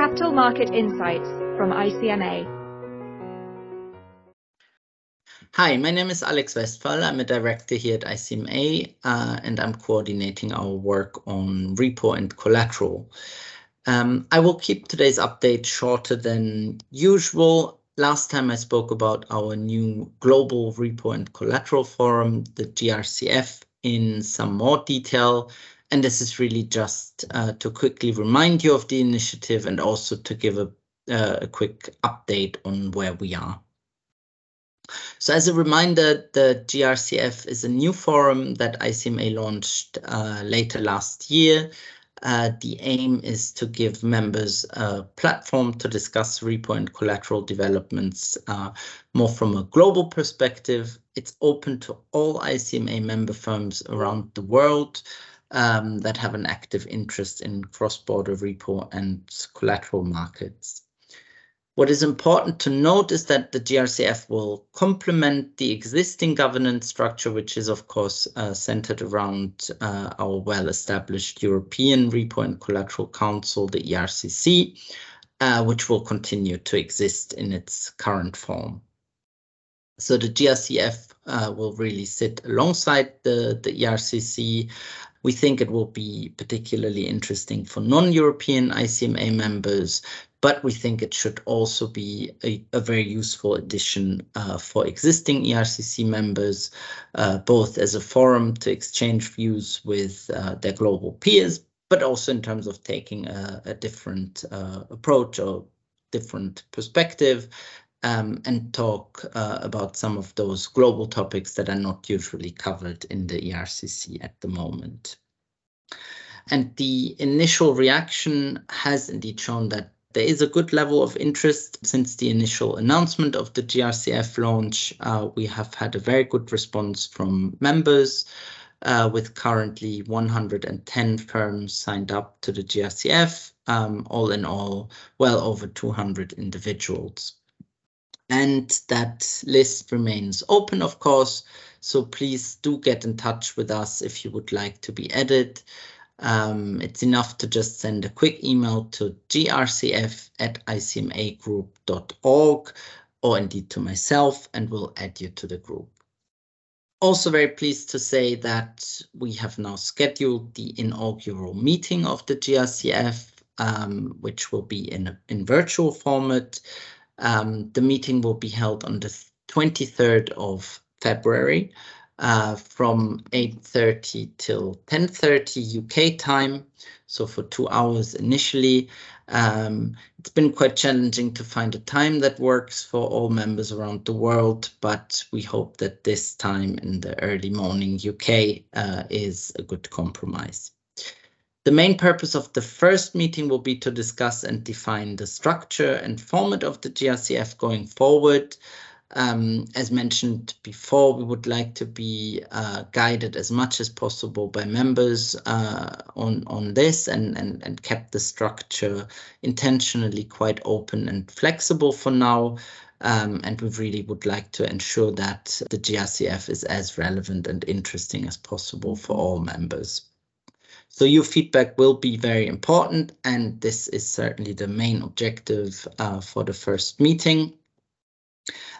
Capital Market Insights from ICMA. Hi, my name is Alex Westphal. I'm a director here at ICMA, uh, and I'm coordinating our work on repo and collateral. Um, I will keep today's update shorter than usual. Last time I spoke about our new global repo and collateral forum, the GRCF, in some more detail. And this is really just uh, to quickly remind you of the initiative and also to give a, uh, a quick update on where we are. So as a reminder, the GRCF is a new forum that ICMA launched uh, later last year. Uh, the aim is to give members a platform to discuss repo and collateral developments uh, more from a global perspective. It's open to all ICMA member firms around the world um, that have an active interest in cross-border repo and collateral markets. What is important to note is that the GRCF will complement the existing governance structure, which is, of course, uh, centered around uh, our well-established European Repo and Collateral Council, the ERCC, uh, which will continue to exist in its current form. So the GRCF uh, will really sit alongside the, the ERCC. We think it will be particularly interesting for non-European ICMA members but we think it should also be a, a very useful addition uh, for existing ERCC members, uh, both as a forum to exchange views with uh, their global peers, but also in terms of taking a, a different uh, approach or different perspective um, and talk uh, about some of those global topics that are not usually covered in the ERCC at the moment. And the initial reaction has indeed shown that there is a good level of interest since the initial announcement of the GRCF launch. Uh, we have had a very good response from members, uh, with currently 110 firms signed up to the GRCF, um, all in all, well over 200 individuals. And that list remains open, of course, so please do get in touch with us if you would like to be added. Um, it's enough to just send a quick email to grcf at icmagroup.org or indeed to myself and we'll add you to the group. Also very pleased to say that we have now scheduled the inaugural meeting of the GRCF, um, which will be in, in virtual format. Um, the meeting will be held on the 23rd of February uh, from 8.30 till 10.30 UK time, so for two hours initially. Um, it's been quite challenging to find a time that works for all members around the world, but we hope that this time in the early morning UK uh, is a good compromise. The main purpose of the first meeting will be to discuss and define the structure and format of the GRCF going forward. Um, as mentioned before, we would like to be uh, guided as much as possible by members uh, on on this and, and and kept the structure intentionally quite open and flexible for now. Um, and we really would like to ensure that the GRCF is as relevant and interesting as possible for all members. So your feedback will be very important, and this is certainly the main objective uh, for the first meeting.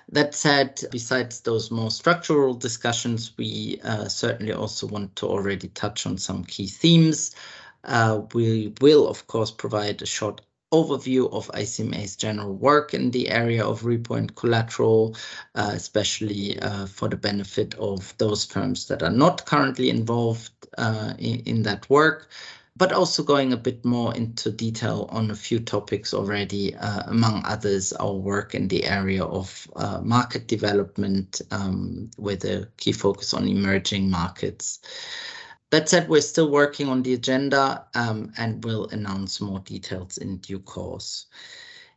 That said, besides those more structural discussions, we uh, certainly also want to already touch on some key themes. Uh, we will, of course, provide a short overview of ICMA's general work in the area of repo and collateral, uh, especially uh, for the benefit of those firms that are not currently involved uh, in, in, that work but also going a bit more into detail on a few topics already, uh, among others, our work in the area of uh, market development um, with a key focus on emerging markets. That said, we're still working on the agenda um, and will announce more details in due course.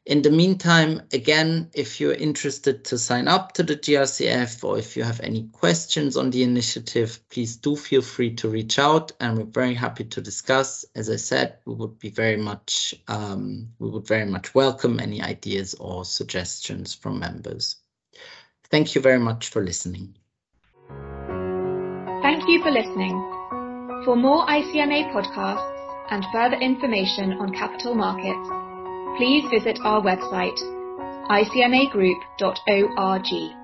In the meantime, again, if you're interested to sign up to the GRCF or if you have any questions on the initiative, please do feel free to reach out and we're very happy to discuss. As I said, we would be very much, um, we would very much welcome any ideas or suggestions from members. Thank you very much for listening. Thank you for listening. For more ICMA podcasts and further information on capital markets, please visit our website icmagroup.org.